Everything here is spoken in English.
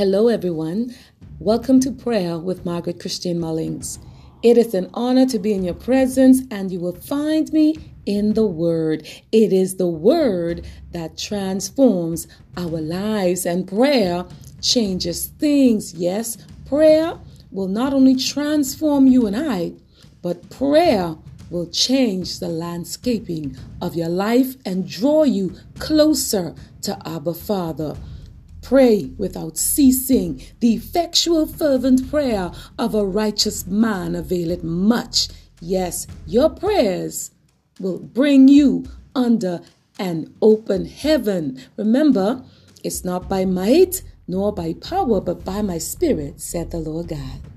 Hello, everyone. Welcome to Prayer with Margaret Christine Mullings. It is an honor to be in your presence, and you will find me in the Word. It is the Word that transforms our lives, and prayer changes things. Yes, prayer will not only transform you and I, but prayer will change the landscaping of your life and draw you closer to Abba Father. Pray without ceasing. The effectual, fervent prayer of a righteous man availeth much. Yes, your prayers will bring you under an open heaven. Remember, it's not by might nor by power, but by my spirit, said the Lord God.